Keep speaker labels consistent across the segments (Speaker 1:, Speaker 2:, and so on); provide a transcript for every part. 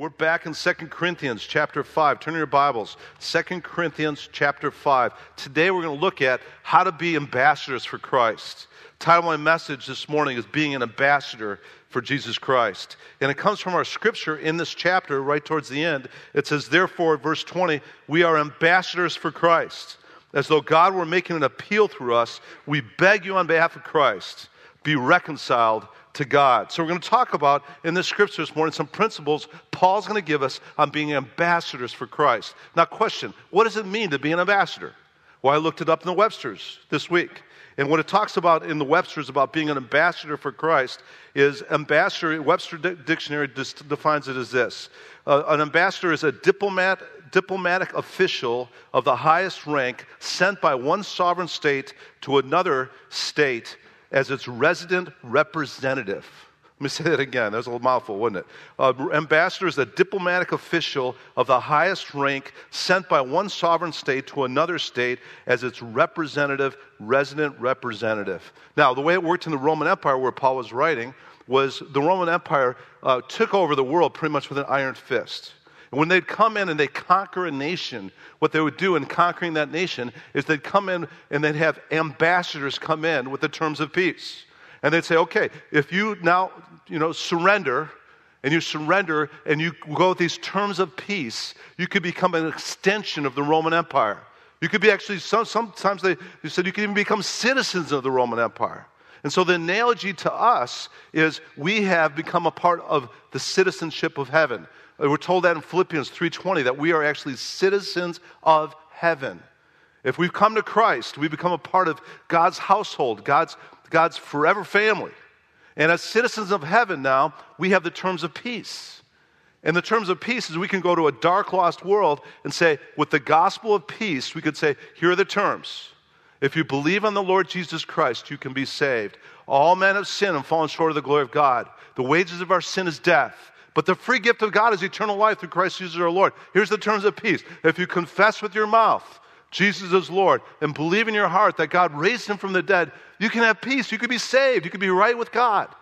Speaker 1: We're back in 2 Corinthians chapter 5. Turn your Bibles. 2 Corinthians chapter 5. Today we're going to look at how to be ambassadors for Christ. The title of my message this morning is Being an Ambassador for Jesus Christ. And it comes from our scripture in this chapter, right towards the end. It says, Therefore, verse 20, we are ambassadors for Christ. As though God were making an appeal through us, we beg you on behalf of Christ, be reconciled to God. So, we're going to talk about in this scripture this morning some principles Paul's going to give us on being ambassadors for Christ. Now, question what does it mean to be an ambassador? Well, I looked it up in the Webster's this week. And what it talks about in the Webster's about being an ambassador for Christ is ambassador, Webster Dictionary defines it as this uh, An ambassador is a diplomat, diplomatic official of the highest rank sent by one sovereign state to another state as its resident representative. Let me say that again. That was a little mouthful, wasn't it? Uh, ambassador is a diplomatic official of the highest rank sent by one sovereign state to another state as its representative, resident representative. Now, the way it worked in the Roman Empire, where Paul was writing, was the Roman Empire uh, took over the world pretty much with an iron fist. And when they'd come in and they'd conquer a nation, what they would do in conquering that nation is they'd come in and they'd have ambassadors come in with the terms of peace. And they'd say, okay, if you now, you know, surrender, and you surrender and you go with these terms of peace, you could become an extension of the Roman Empire. You could be actually, some, sometimes they, they said you could even become citizens of the Roman Empire. And so the analogy to us is we have become a part of the citizenship of heaven. Uh, we're told that in Philippians 3:20 that we are actually citizens of heaven. If we've come to Christ, we become a part of God's household, God's, God's forever family. And as citizens of heaven now, we have the terms of peace. And the terms of peace is we can go to a dark, lost world and say, with the gospel of peace, we could say, here are the terms. If you believe on the Lord Jesus Christ, you can be saved. All men have sinned and fallen short of the glory of God. The wages of our sin is death. But the free gift of God is eternal life through Christ Jesus our Lord. Here's the terms of peace. If you confess with your mouth Jesus is Lord and believe in your heart that God raised him from the dead, you can have peace. You can be saved. You can be right with God.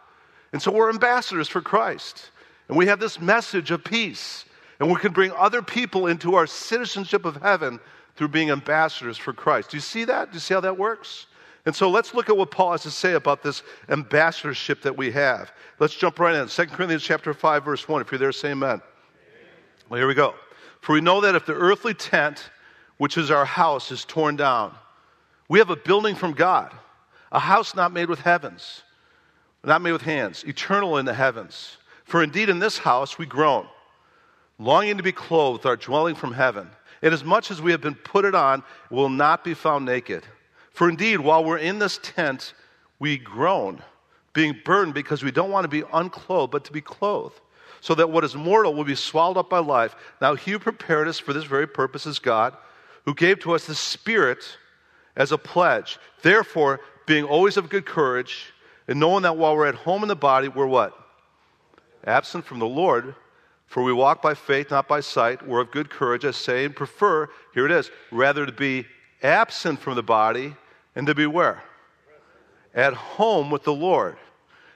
Speaker 1: And so we're ambassadors for Christ. And we have this message of peace. And we can bring other people into our citizenship of heaven through being ambassadors for Christ. Do you see that? Do you see how that works? And so let's look at what Paul has to say about this ambassadorship that we have. Let's jump right in. 2 Corinthians chapter 5, verse 1. If you're there, say amen. Well, here we go. For we know that if the earthly tent, which is our house, is torn down, we have a building from God, a house not made with heavens, not made with hands, eternal in the heavens. For indeed in this house we groan, longing to be clothed, our dwelling from heaven. Inasmuch as much as we have been put it on, will not be found naked. For indeed, while we're in this tent, we groan, being burdened because we don't want to be unclothed, but to be clothed, so that what is mortal will be swallowed up by life. Now, he who prepared us for this very purpose is God, who gave to us the Spirit as a pledge. Therefore, being always of good courage, and knowing that while we're at home in the body, we're what? Absent from the Lord. For we walk by faith, not by sight. We're of good courage, I say, and prefer, here it is, rather to be absent from the body and to be where? At home with the Lord.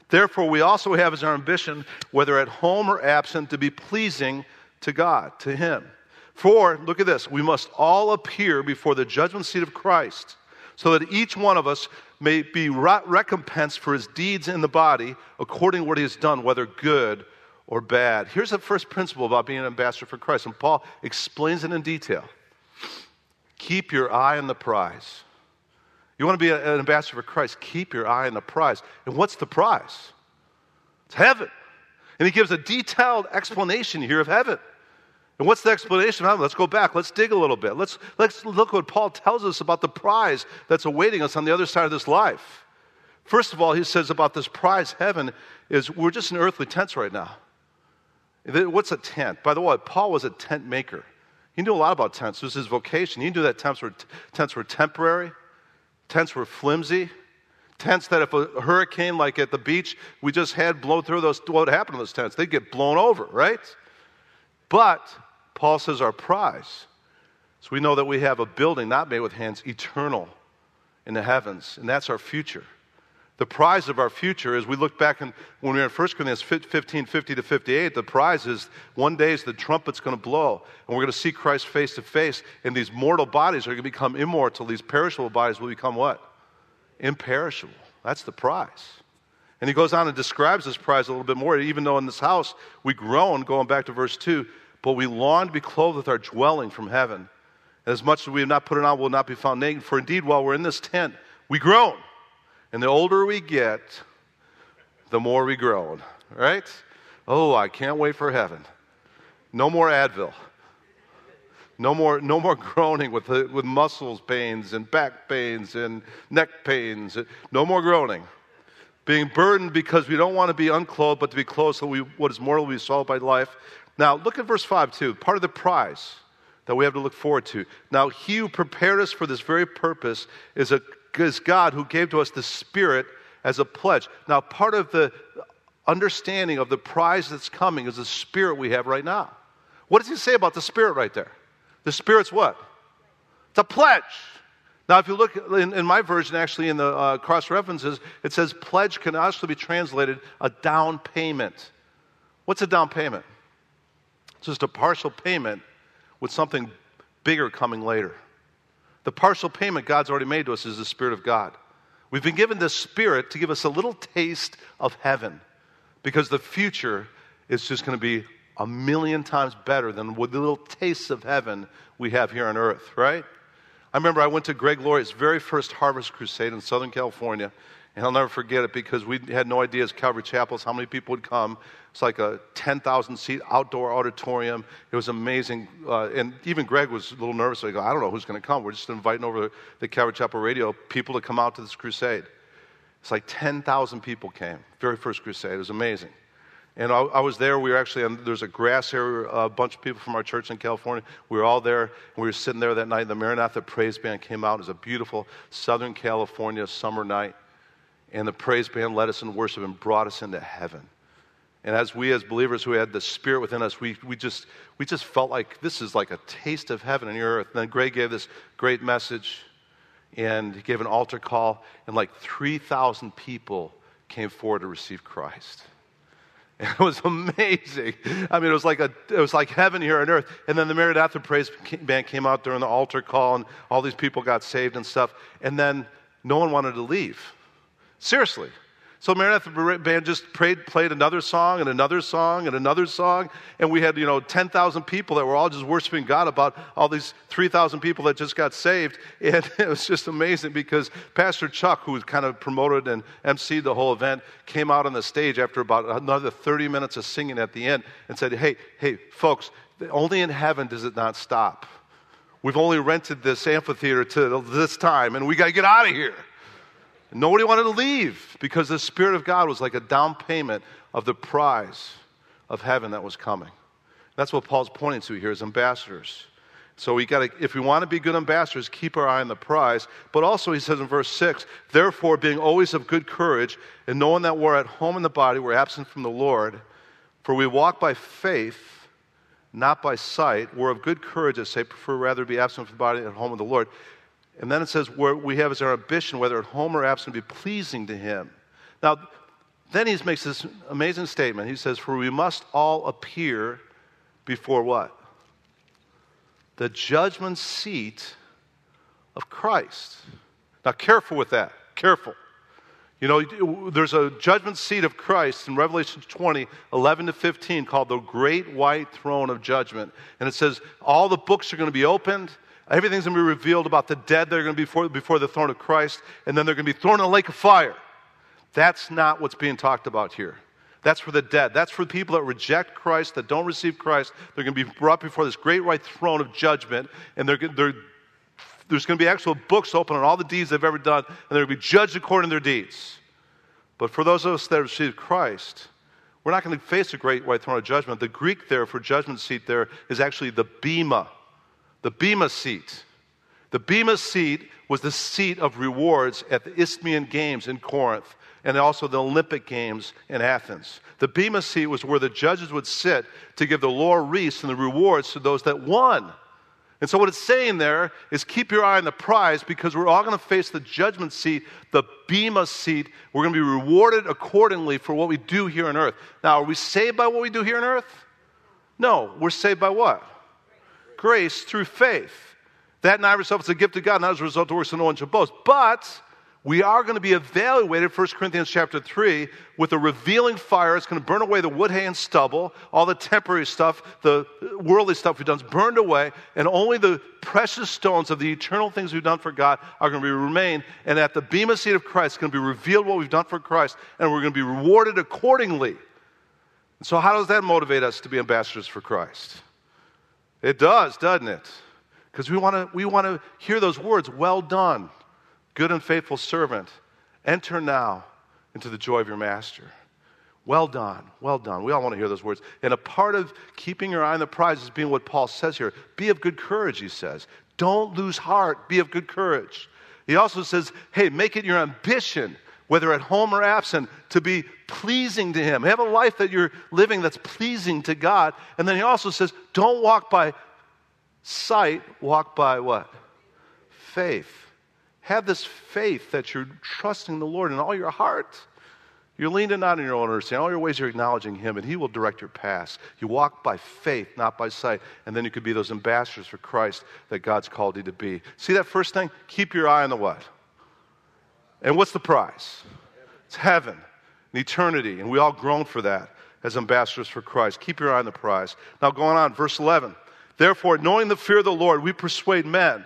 Speaker 1: Therefore, we also have as our ambition, whether at home or absent, to be pleasing to God, to Him. For, look at this, we must all appear before the judgment seat of Christ, so that each one of us may be recompensed for his deeds in the body according to what he has done, whether good or bad. Here's the first principle about being an ambassador for Christ, and Paul explains it in detail. Keep your eye on the prize. You want to be an ambassador for Christ, keep your eye on the prize. And what's the prize? It's heaven. And he gives a detailed explanation here of heaven. And what's the explanation of heaven? Let's go back. Let's dig a little bit. Let's, let's look what Paul tells us about the prize that's awaiting us on the other side of this life. First of all, he says about this prize, heaven, is we're just in earthly tents right now. What's a tent? By the way, Paul was a tent maker. He knew a lot about tents. It was his vocation. He knew that tents were, tents were temporary, Tents were flimsy. Tents that if a hurricane, like at the beach, we just had blow through those, what would happen to those tents? They'd get blown over, right? But Paul says our prize. So we know that we have a building not made with hands, eternal in the heavens, and that's our future. The prize of our future is we look back and when we were in 1 Corinthians 15, 50 to 58, the prize is one day is the trumpet's going to blow and we're going to see Christ face to face and these mortal bodies are going to become immortal. These perishable bodies will become what? Imperishable. That's the prize. And he goes on and describes this prize a little bit more, even though in this house we groan, going back to verse 2, but we long to be clothed with our dwelling from heaven. And as much as we have not put it on, will not be found naked. For indeed, while we're in this tent, we groan. And the older we get, the more we groan, right? Oh, I can't wait for heaven. No more Advil. No more, no more groaning with, with muscles pains and back pains and neck pains. No more groaning being burdened because we don't want to be unclothed, but to be clothed so we, what is mortal will be swallowed by life. Now, look at verse 5 too. Part of the prize that we have to look forward to. Now, he who prepared us for this very purpose is, a, is God who gave to us the Spirit as a pledge. Now, part of the understanding of the prize that's coming is the Spirit we have right now. What does he say about the Spirit right there? The Spirit's what? It's a pledge. Now, if you look in, in my version, actually in the uh, cross references, it says pledge can actually be translated a down payment. What's a down payment? It's just a partial payment with something bigger coming later. The partial payment God's already made to us is the Spirit of God. We've been given this Spirit to give us a little taste of heaven because the future is just going to be a million times better than the little tastes of heaven we have here on earth, right? I remember I went to Greg Laurie's very first Harvest Crusade in Southern California, and I'll never forget it because we had no idea as Calvary Chapels how many people would come. It's like a 10,000 seat outdoor auditorium. It was amazing. Uh, and even Greg was a little nervous. He go, I don't know who's going to come. We're just inviting over the Calvary Chapel radio people to come out to this crusade. It's like 10,000 people came. Very first crusade. It was amazing. And I, I, was there. We were actually on, there's a grass area, a bunch of people from our church in California. We were all there. We were sitting there that night. The Maranatha Praise Band came out. It was a beautiful Southern California summer night. And the praise band led us in worship and brought us into heaven. And as we, as believers who had the Spirit within us, we, we, just, we just felt like this is like a taste of heaven on your earth. And then Greg gave this great message, and he gave an altar call, and like 3,000 people came forward to receive Christ. And It was amazing. I mean, it was like a, it was like heaven here on earth. And then the Maranatha Praise Band came out during the altar call, and all these people got saved and stuff. And then no one wanted to leave. Seriously. So Maranatha Band just prayed, played another song and another song and another song, and we had you know ten thousand people that were all just worshiping God about all these three thousand people that just got saved, and it was just amazing because Pastor Chuck, who kind of promoted and emceed the whole event, came out on the stage after about another thirty minutes of singing at the end and said, "Hey, hey, folks, only in heaven does it not stop. We've only rented this amphitheater to this time, and we got to get out of here." Nobody wanted to leave because the Spirit of God was like a down payment of the prize of heaven that was coming. That's what Paul's pointing to here as ambassadors. So we got to, if we want to be good ambassadors, keep our eye on the prize. But also, he says in verse 6, therefore, being always of good courage, and knowing that we're at home in the body, we're absent from the Lord, for we walk by faith, not by sight. We're of good courage, I say, prefer rather to be absent from the body and at home with the Lord. And then it says, where we have as our ambition, whether at home or absent, to be pleasing to Him. Now, then he makes this amazing statement. He says, For we must all appear before what? The judgment seat of Christ. Now, careful with that. Careful. You know, there's a judgment seat of Christ in Revelation 20, 11 to 15, called the Great White Throne of Judgment. And it says all the books are going to be opened, Everything's going to be revealed about the dead that are going to be before, before the throne of Christ, and then they're going to be thrown in a lake of fire. That's not what's being talked about here. That's for the dead. That's for the people that reject Christ, that don't receive Christ. They're going to be brought before this great white throne of judgment, and they're, they're, there's going to be actual books open on all the deeds they've ever done, and they're going to be judged according to their deeds. But for those of us that receive Christ, we're not going to face a great white throne of judgment. The Greek there for judgment seat there is actually the bema the Bema seat. The Bema seat was the seat of rewards at the Isthmian Games in Corinth and also the Olympic Games in Athens. The Bema seat was where the judges would sit to give the laurel wreaths and the rewards to those that won. And so, what it's saying there is keep your eye on the prize because we're all going to face the judgment seat, the Bema seat. We're going to be rewarded accordingly for what we do here on earth. Now, are we saved by what we do here on earth? No, we're saved by what? Grace through faith. That not yourself is a gift of God, not as a result of works, so no one should boast. But we are going to be evaluated 1 corinthians chapter 3 with a revealing fire it's going to burn away the wood hay and stubble all the temporary stuff the worldly stuff we've done is burned away and only the precious stones of the eternal things we've done for god are going to be remain and at the bema seat of christ it's going to be revealed what we've done for christ and we're going to be rewarded accordingly so how does that motivate us to be ambassadors for christ it does doesn't it because we want to we want to hear those words well done Good and faithful servant, enter now into the joy of your master. Well done, well done. We all want to hear those words. And a part of keeping your eye on the prize is being what Paul says here. Be of good courage, he says. Don't lose heart. Be of good courage. He also says, hey, make it your ambition, whether at home or absent, to be pleasing to him. Have a life that you're living that's pleasing to God. And then he also says, don't walk by sight, walk by what? Faith. Have this faith that you're trusting the Lord in all your heart. You're leaning not on your own understanding. All your ways you're acknowledging Him, and He will direct your paths. You walk by faith, not by sight. And then you could be those ambassadors for Christ that God's called you to be. See that first thing? Keep your eye on the what? And what's the prize? It's heaven, and eternity. And we all groan for that as ambassadors for Christ. Keep your eye on the prize. Now, going on, verse 11. Therefore, knowing the fear of the Lord, we persuade men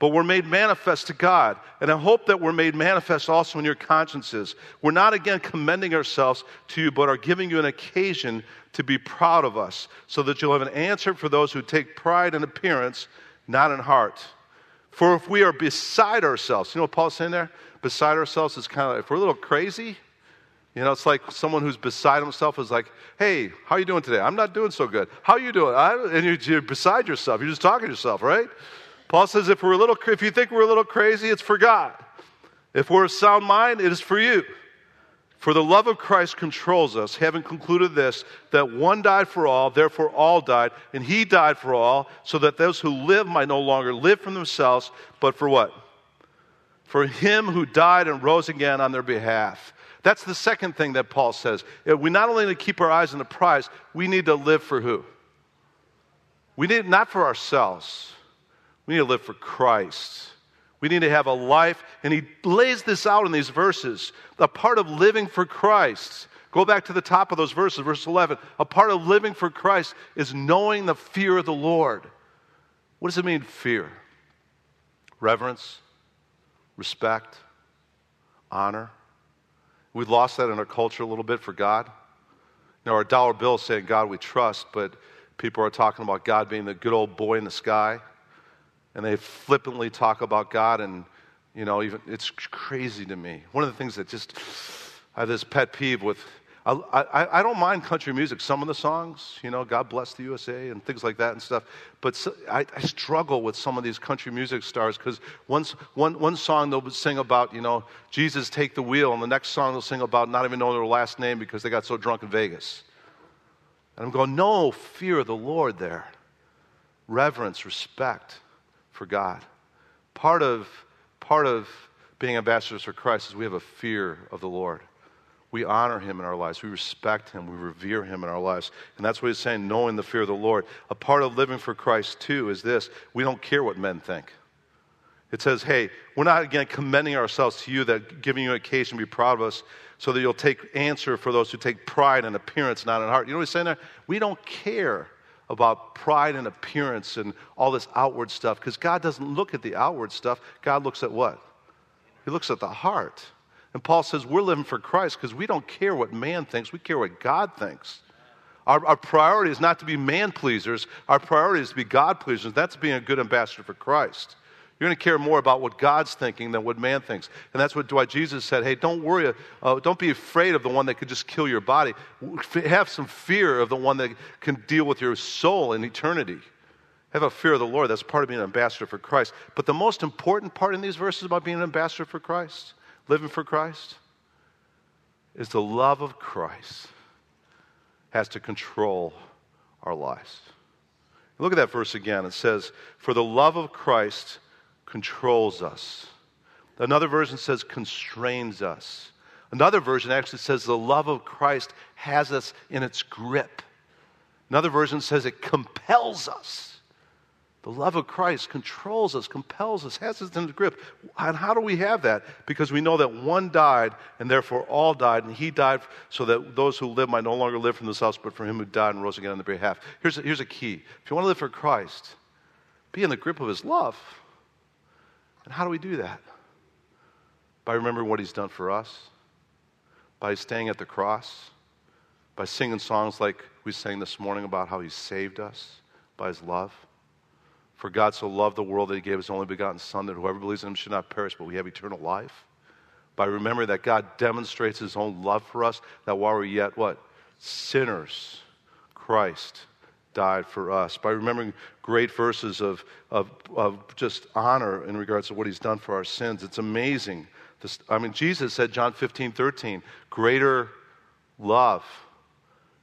Speaker 1: but we're made manifest to God. And I hope that we're made manifest also in your consciences. We're not again commending ourselves to you, but are giving you an occasion to be proud of us, so that you'll have an answer for those who take pride in appearance, not in heart. For if we are beside ourselves, you know what Paul's saying there? Beside ourselves is kind of, if we're a little crazy, you know, it's like someone who's beside himself is like, hey, how are you doing today? I'm not doing so good. How are you doing? I, and you're beside yourself. You're just talking to yourself, right? Paul says, if, we're a little, if you think we're a little crazy, it's for God. If we're a sound mind, it is for you. For the love of Christ controls us, having concluded this, that one died for all, therefore all died, and he died for all, so that those who live might no longer live for themselves, but for what? For him who died and rose again on their behalf. That's the second thing that Paul says. We not only need to keep our eyes on the prize, we need to live for who? We need not for ourselves. We need to live for Christ. We need to have a life, and he lays this out in these verses. A part of living for Christ. Go back to the top of those verses, verse 11. A part of living for Christ is knowing the fear of the Lord. What does it mean, fear? Reverence, respect, honor. We've lost that in our culture a little bit for God. Now, our dollar bill saying, God, we trust, but people are talking about God being the good old boy in the sky and they flippantly talk about God, and you know, even it's crazy to me. One of the things that just I have this pet peeve with. I, I, I don't mind country music, some of the songs, you know, God bless the USA and things like that and stuff. But so, I, I struggle with some of these country music stars because one, one song they'll sing about, you know, Jesus take the wheel, and the next song they'll sing about not even knowing their last name because they got so drunk in Vegas. And I'm going, no fear of the Lord there. Reverence, respect for God. Part of, part of being ambassadors for Christ is we have a fear of the Lord. We honor him in our lives. We respect him. We revere him in our lives. And that's what he's saying, knowing the fear of the Lord. A part of living for Christ, too, is this we don't care what men think. It says, hey, we're not, again, commending ourselves to you, that giving you an occasion to be proud of us, so that you'll take answer for those who take pride in appearance, not in heart. You know what he's saying there? We don't care about pride and appearance and all this outward stuff because God doesn't look at the outward stuff. God looks at what? He looks at the heart. And Paul says we're living for Christ because we don't care what man thinks, we care what God thinks. Our, our priority is not to be man pleasers, our priority is to be God pleasers. That's being a good ambassador for Christ. You're going to care more about what God's thinking than what man thinks. And that's what, why Jesus said, hey, don't worry, uh, don't be afraid of the one that could just kill your body. Have some fear of the one that can deal with your soul in eternity. Have a fear of the Lord. That's part of being an ambassador for Christ. But the most important part in these verses about being an ambassador for Christ, living for Christ, is the love of Christ has to control our lives. Look at that verse again. It says, For the love of Christ controls us. Another version says, constrains us. Another version actually says, the love of Christ has us in its grip. Another version says, it compels us. The love of Christ controls us, compels us, has us in the grip. And how do we have that? Because we know that one died, and therefore all died, and he died so that those who live might no longer live from themselves, but for him who died and rose again on their behalf. Here's a, here's a key. If you want to live for Christ, be in the grip of his love. And how do we do that? By remembering what he's done for us, by staying at the cross, by singing songs like we sang this morning about how he saved us by his love for God so loved the world that he gave his only begotten Son, that whoever believes in him should not perish, but we have eternal life. By remembering that God demonstrates his own love for us, that while we're yet what? Sinners, Christ died for us. By remembering great verses of, of, of just honor in regards to what he's done for our sins. It's amazing. This, I mean, Jesus said, John 15, 13, greater love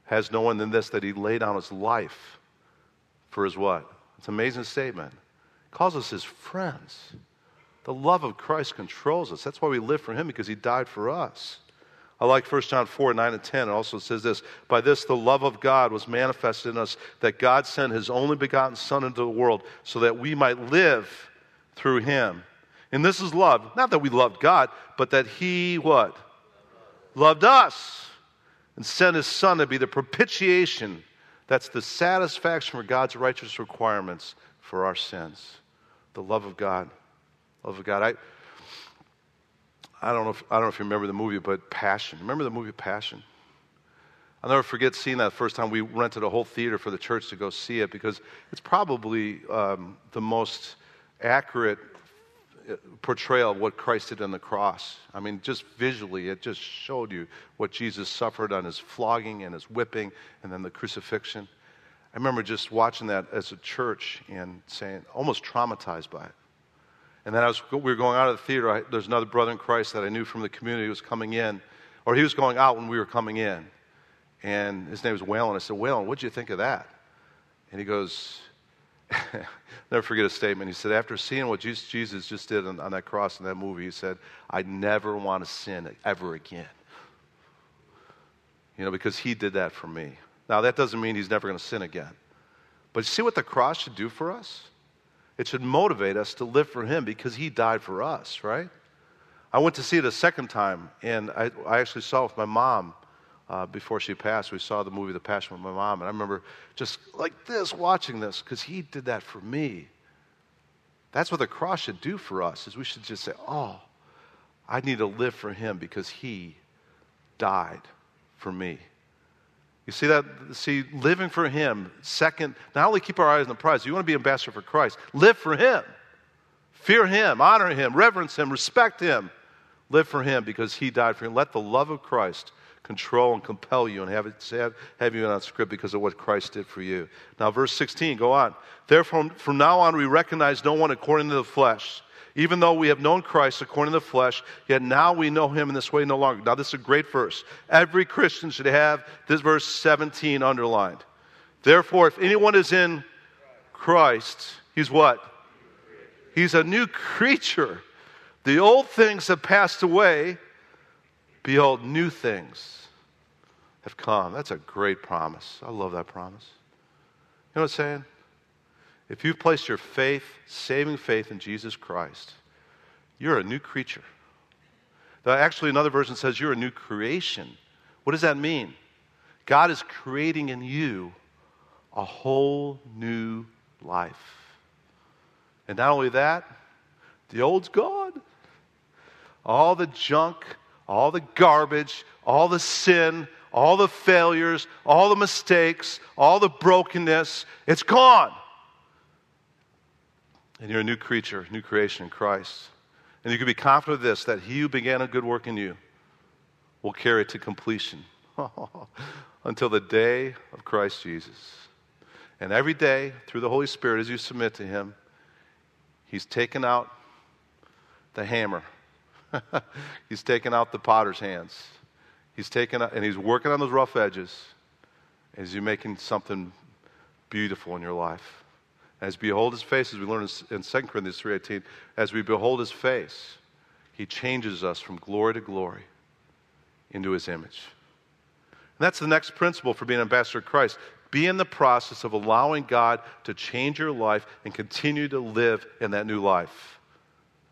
Speaker 1: has no one than this, that he laid down his life for his what? It's an amazing statement. He calls us his friends. The love of Christ controls us. That's why we live for him because he died for us. I like 1 John 4, 9 and 10. It also says this By this the love of God was manifested in us, that God sent his only begotten Son into the world so that we might live through him. And this is love. Not that we loved God, but that he what? Loved us and sent his Son to be the propitiation that's the satisfaction for God's righteous requirements for our sins. The love of God. Love of God. I, I, don't know if, I don't know if you remember the movie, but Passion. Remember the movie Passion? I'll never forget seeing that first time we rented a whole theater for the church to go see it because it's probably um, the most accurate portrayal of what Christ did on the cross. I mean, just visually, it just showed you what Jesus suffered on his flogging and his whipping and then the crucifixion. I remember just watching that as a church and saying, almost traumatized by it. And then I was, we were going out of the theater. There's another brother in Christ that I knew from the community who was coming in, or he was going out when we were coming in. And his name was Whalen. I said, Whalen, what'd you think of that? And he goes, never forget a statement. He said, after seeing what Jesus just did on, on that cross in that movie, he said, I never want to sin ever again. You know, because he did that for me. Now, that doesn't mean he's never going to sin again. But see what the cross should do for us? It should motivate us to live for him because he died for us, right? I went to see it a second time, and I, I actually saw it with my mom uh, before she passed, we saw the movie The Passion with my mom. And I remember just like this, watching this, because he did that for me. That's what the cross should do for us, is we should just say, oh, I need to live for him because he died for me. You see that? See, living for him, second, not only keep our eyes on the prize, you want to be ambassador for Christ, live for him. Fear him, honor him, reverence him, respect him. Live for him because he died for you. Let the love of Christ control and compel you and have, it, have, have you on script because of what Christ did for you. Now, verse 16, go on. Therefore, from now on, we recognize no one according to the flesh. Even though we have known Christ according to the flesh, yet now we know him in this way no longer. Now, this is a great verse. Every Christian should have this verse 17 underlined. Therefore, if anyone is in Christ, he's what? He's a new creature. The old things have passed away. Behold, new things have come. That's a great promise. I love that promise. You know what I'm saying? If you've placed your faith, saving faith in Jesus Christ, you're a new creature. Actually, another version says you're a new creation. What does that mean? God is creating in you a whole new life. And not only that, the old's gone. All the junk, all the garbage, all the sin, all the failures, all the mistakes, all the brokenness, it's gone. And you're a new creature, new creation in Christ. And you can be confident of this that he who began a good work in you will carry it to completion until the day of Christ Jesus. And every day, through the Holy Spirit, as you submit to him, he's taken out the hammer, he's taken out the potter's hands He's taking and he's working on those rough edges as you're making something beautiful in your life. As behold his face, as we learn in 2 Corinthians 3.18, as we behold his face, he changes us from glory to glory into his image. And that's the next principle for being an ambassador of Christ. Be in the process of allowing God to change your life and continue to live in that new life.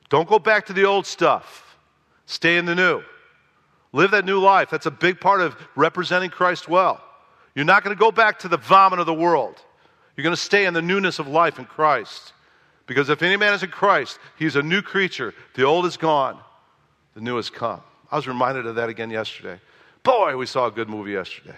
Speaker 1: Don't go back to the old stuff. Stay in the new. Live that new life. That's a big part of representing Christ well. You're not going to go back to the vomit of the world. You're going to stay in the newness of life in Christ. Because if any man is in Christ, he's a new creature. The old is gone, the new has come. I was reminded of that again yesterday. Boy, we saw a good movie yesterday.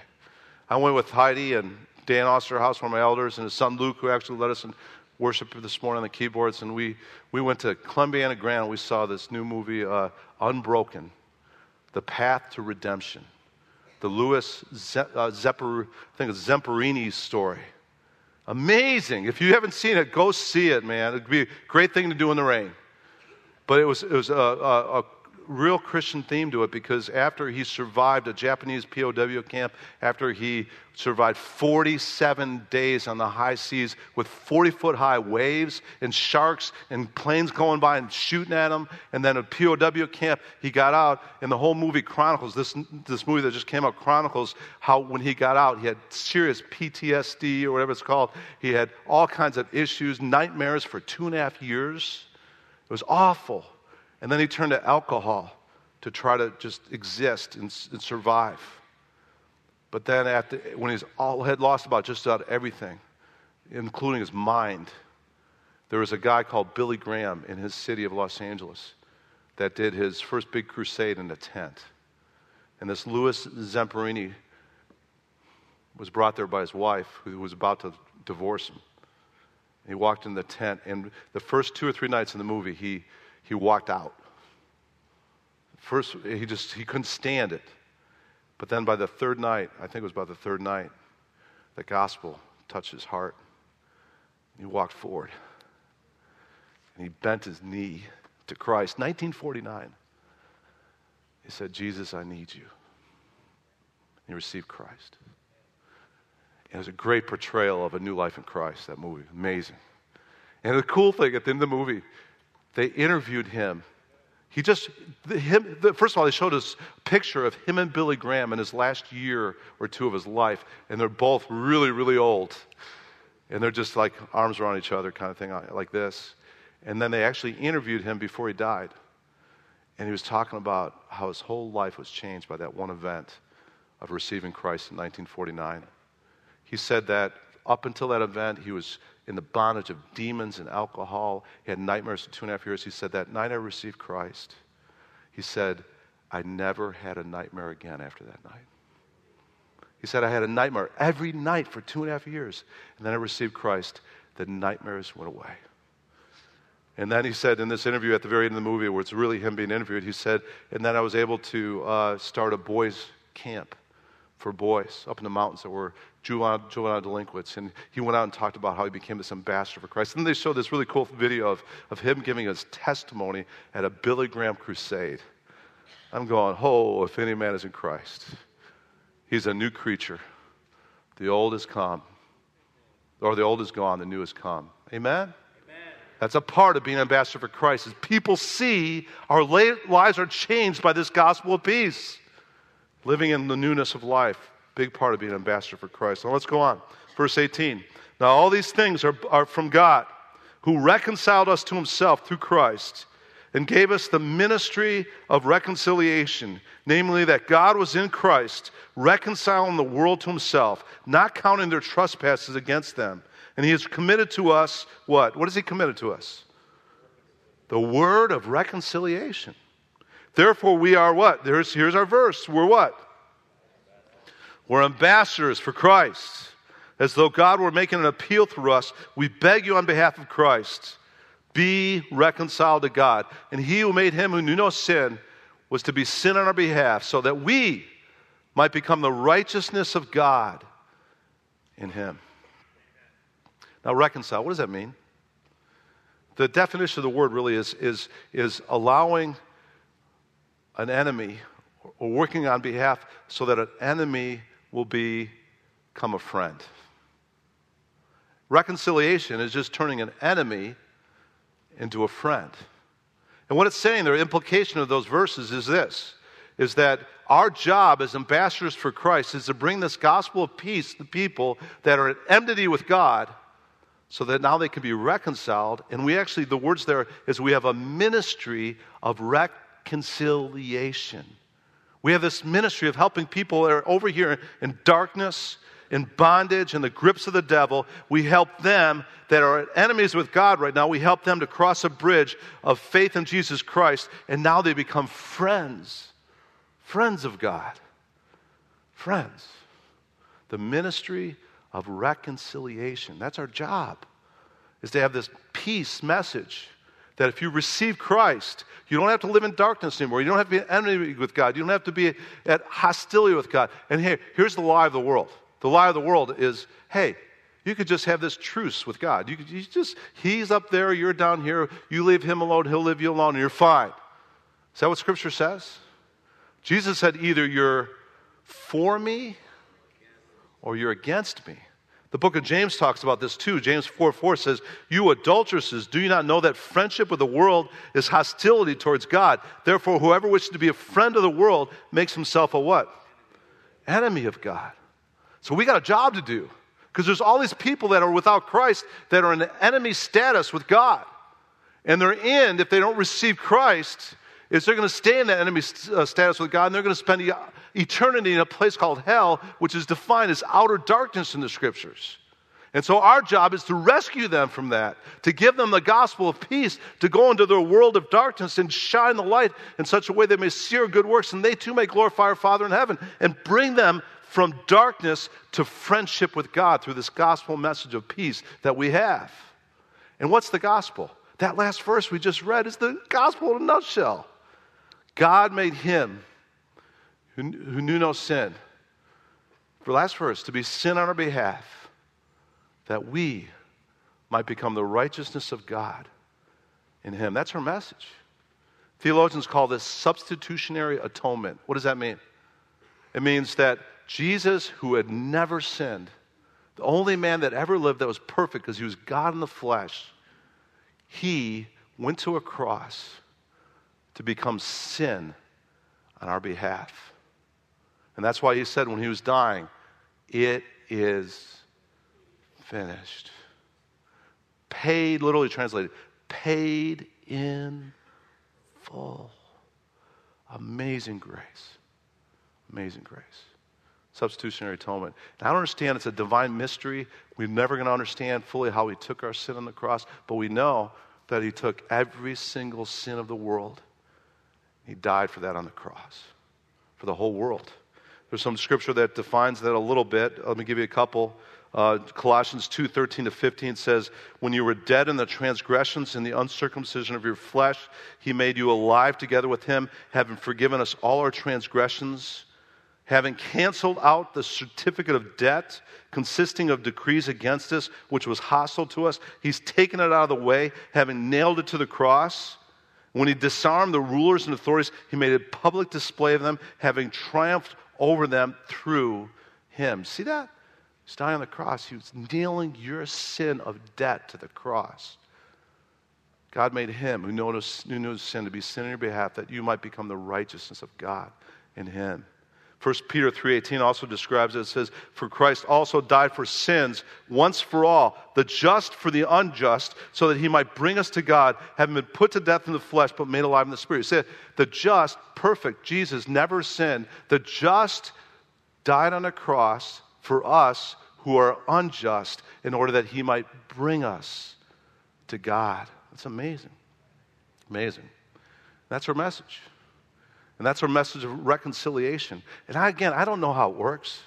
Speaker 1: I went with Heidi and Dan Osterhaus, one of my elders, and his son Luke, who actually led us in worship this morning on the keyboards. And we, we went to Columbiana Grand and we saw this new movie, uh, Unbroken The Path to Redemption the Louis Ze- uh, Zepper, I think it's Zamperini's story. Amazing. If you haven't seen it, go see it, man. It'd be a great thing to do in the rain. But it was, it was a, a, a real Christian theme to it because after he survived a Japanese POW camp, after he survived 47 days on the high seas with 40 foot high waves and sharks and planes going by and shooting at him, and then a POW camp, he got out, and the whole movie chronicles this, this movie that just came out chronicles how when he got out, he had serious PTSD or whatever it's called. He had all kinds of issues, nightmares for two and a half years. It was awful. And then he turned to alcohol to try to just exist and, and survive. But then, after, when he all, had lost about just about everything, including his mind, there was a guy called Billy Graham in his city of Los Angeles that did his first big crusade in a tent. And this Louis Zamperini was brought there by his wife, who was about to divorce him. he walked in the tent, and the first two or three nights in the movie, he he walked out. First, he just he couldn't stand it. But then by the third night, I think it was by the third night, the gospel touched his heart. He walked forward. And he bent his knee to Christ. 1949. He said, Jesus, I need you. And he received Christ. And It was a great portrayal of a new life in Christ, that movie. Amazing. And the cool thing at the end of the movie, they interviewed him. He just, him, first of all, they showed us a picture of him and Billy Graham in his last year or two of his life, and they're both really, really old. And they're just like arms around each other, kind of thing, uh, like this. And then they actually interviewed him before he died. And he was talking about how his whole life was changed by that one event of receiving Christ in 1949. He said that up until that event, he was in the bondage of demons and alcohol. He had nightmares for two and a half years. He said, That night I received Christ, he said, I never had a nightmare again after that night. He said, I had a nightmare every night for two and a half years. And then I received Christ. The nightmares went away. And then he said in this interview at the very end of the movie, where it's really him being interviewed, he said, and then I was able to uh, start a boys' camp for boys up in the mountains that were juvenile, juvenile delinquents. And he went out and talked about how he became this ambassador for Christ. And then they showed this really cool video of, of him giving his testimony at a Billy Graham crusade. I'm going, oh, if any man is in Christ, he's a new creature. The old is come, or the old is gone, the new has come. Amen? That's a part of being an ambassador for Christ. Is people see our lives are changed by this gospel of peace, living in the newness of life big part of being an ambassador for Christ. Now let's go on. Verse 18. Now, all these things are, are from God, who reconciled us to himself through Christ and gave us the ministry of reconciliation, namely that God was in Christ, reconciling the world to himself, not counting their trespasses against them. And he has committed to us what? What has he committed to us? The word of reconciliation. Therefore, we are what? There's, here's our verse. We're what? We're ambassadors for Christ. As though God were making an appeal through us, we beg you on behalf of Christ, be reconciled to God. And he who made him who knew no sin was to be sin on our behalf, so that we might become the righteousness of God in him. Now, reconcile, what does that mean? The definition of the word really is, is, is allowing an enemy or working on behalf so that an enemy will become a friend. Reconciliation is just turning an enemy into a friend. And what it's saying, the implication of those verses is this is that our job as ambassadors for Christ is to bring this gospel of peace to people that are at enmity with God so that now they can be reconciled. And we actually, the words there is we have a ministry of reconciliation. We have this ministry of helping people that are over here in darkness in bondage in the grips of the devil. We help them that are enemies with God right now, we help them to cross a bridge of faith in Jesus Christ, and now they become friends. Friends of God. Friends. The ministry of reconciliation. That's our job, is to have this peace message that if you receive Christ, you don't have to live in darkness anymore. You don't have to be an enemy with God. You don't have to be at hostility with God. And here, here's the lie of the world the lie of the world is hey, you could just have this truce with God. You could you just, he's up there, you're down here, you leave him alone, he'll leave you alone, and you're fine. Is that what Scripture says? Jesus said either you're for me or you're against me. The book of James talks about this too. James 4 4 says, You adulteresses, do you not know that friendship with the world is hostility towards God? Therefore, whoever wishes to be a friend of the world makes himself a what? Enemy of God. So we got a job to do because there's all these people that are without Christ that are in enemy status with God. And their end, if they don't receive Christ, is they're going to stay in that enemy uh, status with God and they're going to spend eternity in a place called hell, which is defined as outer darkness in the scriptures. And so our job is to rescue them from that, to give them the gospel of peace, to go into their world of darkness and shine the light in such a way they may see our good works and they too may glorify our Father in heaven and bring them from darkness to friendship with God through this gospel message of peace that we have. And what's the gospel? That last verse we just read is the gospel in a nutshell. God made him who, who knew no sin, for last verse, to be sin on our behalf, that we might become the righteousness of God in him. That's our message. Theologians call this substitutionary atonement. What does that mean? It means that Jesus, who had never sinned, the only man that ever lived that was perfect because he was God in the flesh, he went to a cross to become sin on our behalf. And that's why he said when he was dying, It is finished. Paid, literally translated, paid in full. Amazing grace. Amazing grace substitutionary atonement. And I don't understand, it's a divine mystery. We're never going to understand fully how he took our sin on the cross, but we know that he took every single sin of the world. He died for that on the cross, for the whole world. There's some scripture that defines that a little bit. Let me give you a couple. Uh, Colossians 2 13 to 15 says, When you were dead in the transgressions and the uncircumcision of your flesh, he made you alive together with him, having forgiven us all our transgressions having canceled out the certificate of debt consisting of decrees against us, which was hostile to us, he's taken it out of the way, having nailed it to the cross. When he disarmed the rulers and authorities, he made a public display of them, having triumphed over them through him. See that? He's dying on the cross. He was nailing your sin of debt to the cross. God made him who knew, knew sin to be sin on your behalf that you might become the righteousness of God in him. 1 Peter 3:18 also describes it. It says, "For Christ also died for sins once for all, the just for the unjust, so that he might bring us to God, having been put to death in the flesh but made alive in the spirit." Said, "The just, perfect Jesus never sinned. The just died on a cross for us who are unjust in order that he might bring us to God." That's amazing. Amazing. That's our message. And that's our message of reconciliation. And I, again, I don't know how it works.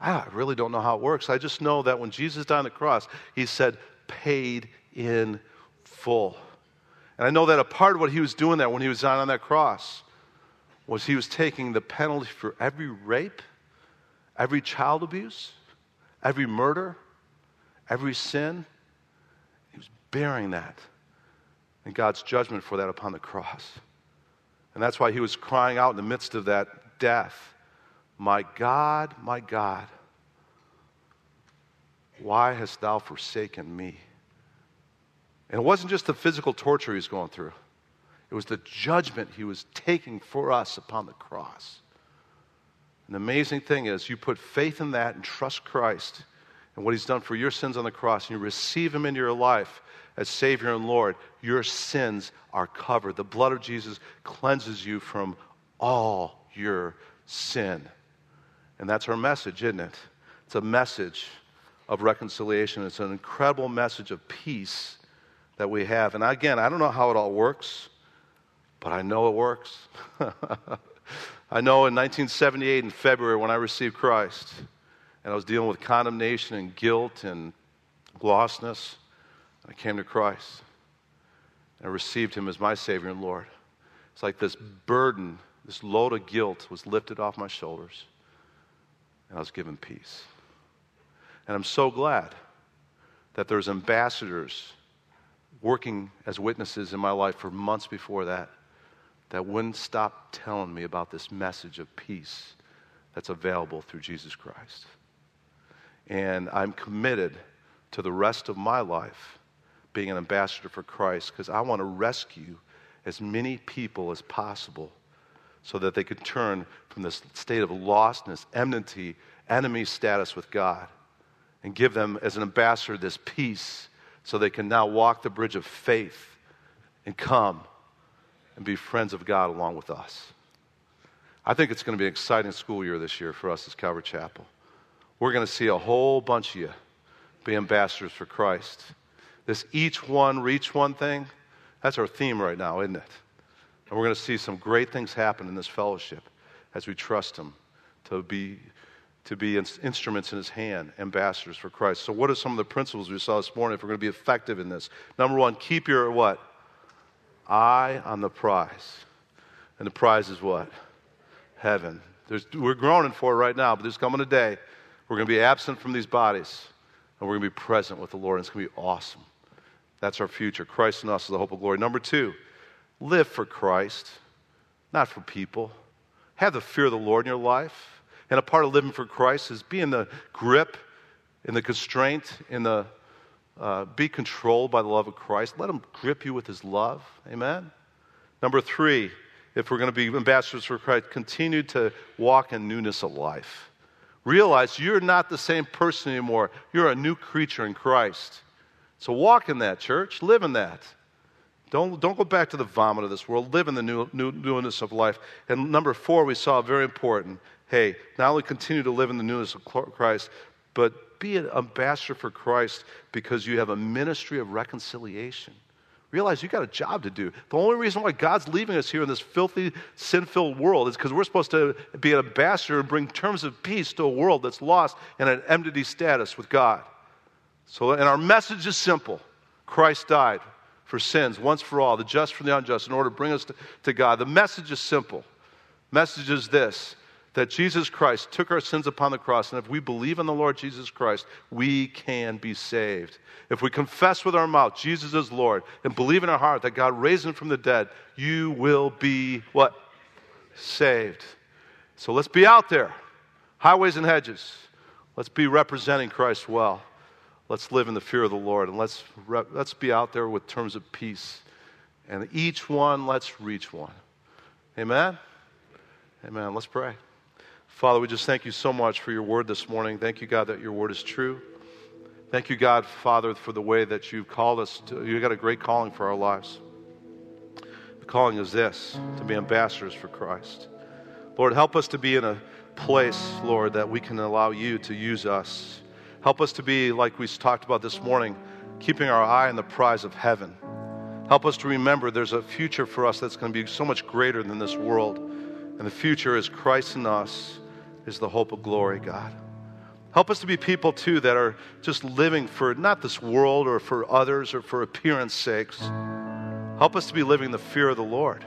Speaker 1: I really don't know how it works. I just know that when Jesus died on the cross, he said, paid in full. And I know that a part of what he was doing there when he was dying on that cross was he was taking the penalty for every rape, every child abuse, every murder, every sin. He was bearing that and God's judgment for that upon the cross. And that's why he was crying out in the midst of that death My God, my God, Why hast thou forsaken me? And it wasn't just the physical torture he was going through, it was the judgment he was taking for us upon the cross. And the amazing thing is, you put faith in that and trust Christ and what he's done for your sins on the cross, and you receive him into your life as Savior and Lord, your sins are covered. The blood of Jesus cleanses you from all your sin. And that's our message, isn't it? It's a message of reconciliation. It's an incredible message of peace that we have. And again, I don't know how it all works, but I know it works. I know in 1978 in February when I received Christ and I was dealing with condemnation and guilt and lostness, I came to Christ. I received him as my Savior and Lord. It's like this burden, this load of guilt was lifted off my shoulders, and I was given peace. And I'm so glad that there's ambassadors working as witnesses in my life for months before that that wouldn't stop telling me about this message of peace that's available through Jesus Christ. And I'm committed to the rest of my life being an ambassador for Christ because I want to rescue as many people as possible so that they could turn from this state of lostness, enmity, enemy status with God and give them as an ambassador this peace so they can now walk the bridge of faith and come and be friends of God along with us. I think it's going to be an exciting school year this year for us as Calvary Chapel. We're going to see a whole bunch of you be ambassadors for Christ. This each one, reach one thing, that's our theme right now, isn't it? And we're going to see some great things happen in this fellowship as we trust Him to be, to be instruments in His hand, ambassadors for Christ. So, what are some of the principles we saw this morning if we're going to be effective in this? Number one, keep your what? Eye on the prize. And the prize is what? Heaven. There's, we're groaning for it right now, but there's coming a day we're going to be absent from these bodies and we're going to be present with the Lord. And it's going to be awesome. That's our future. Christ in us is the hope of glory. Number two, live for Christ, not for people. Have the fear of the Lord in your life. And a part of living for Christ is be in the grip, in the constraint, in the uh, be controlled by the love of Christ. Let Him grip you with His love. Amen. Number three, if we're going to be ambassadors for Christ, continue to walk in newness of life. Realize you're not the same person anymore. You're a new creature in Christ. So walk in that, church. Live in that. Don't, don't go back to the vomit of this world. Live in the new, new, newness of life. And number four, we saw very important. Hey, not only continue to live in the newness of Christ, but be an ambassador for Christ because you have a ministry of reconciliation. Realize you got a job to do. The only reason why God's leaving us here in this filthy, sin filled world is because we're supposed to be an ambassador and bring terms of peace to a world that's lost in an enmity status with God. So, and our message is simple Christ died for sins once for all, the just for the unjust, in order to bring us to, to God. The message is simple. Message is this that Jesus Christ took our sins upon the cross, and if we believe in the Lord Jesus Christ, we can be saved. If we confess with our mouth Jesus is Lord and believe in our heart that God raised him from the dead, you will be what? Saved. So let's be out there, highways and hedges. Let's be representing Christ well. Let's live in the fear of the Lord, and let's, let's be out there with terms of peace. And each one, let's reach one. Amen? Amen. Let's pray. Father, we just thank you so much for your word this morning. Thank you, God, that your word is true. Thank you, God, Father, for the way that you've called us. To, you've got a great calling for our lives. The calling is this to be ambassadors for Christ. Lord, help us to be in a place, Lord, that we can allow you to use us. Help us to be, like we talked about this morning, keeping our eye on the prize of heaven. Help us to remember there's a future for us that's going to be so much greater than this world. And the future is Christ in us is the hope of glory, God. Help us to be people, too, that are just living for not this world or for others or for appearance sakes. Help us to be living the fear of the Lord.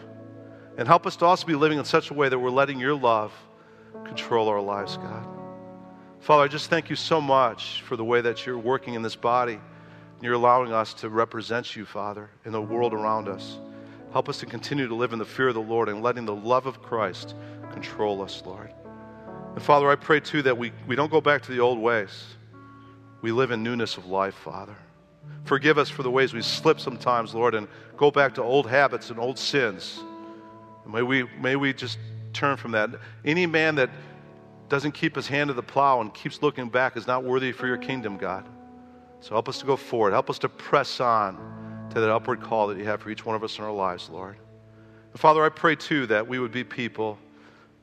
Speaker 1: And help us to also be living in such a way that we're letting your love control our lives, God. Father, I just thank you so much for the way that you're working in this body. And you're allowing us to represent you, Father, in the world around us. Help us to continue to live in the fear of the Lord and letting the love of Christ control us, Lord. And Father, I pray too that we, we don't go back to the old ways. we live in newness of life, Father. Forgive us for the ways we slip sometimes, Lord, and go back to old habits and old sins. May we, may we just turn from that. Any man that doesn't keep his hand to the plow and keeps looking back is not worthy for your kingdom, God. So help us to go forward. Help us to press on to that upward call that you have for each one of us in our lives, Lord. And Father, I pray too that we would be people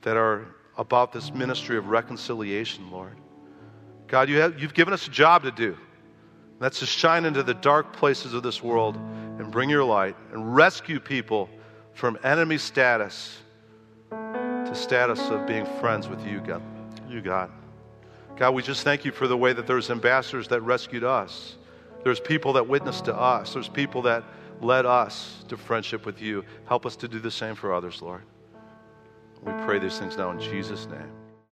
Speaker 1: that are about this ministry of reconciliation, Lord. God, you have, you've given us a job to do. That's to shine into the dark places of this world and bring your light and rescue people from enemy status to status of being friends with you, God. You, God. God, we just thank you for the way that there's ambassadors that rescued us. There's people that witnessed to us. There's people that led us to friendship with you. Help us to do the same for others, Lord. We pray these things now in Jesus' name.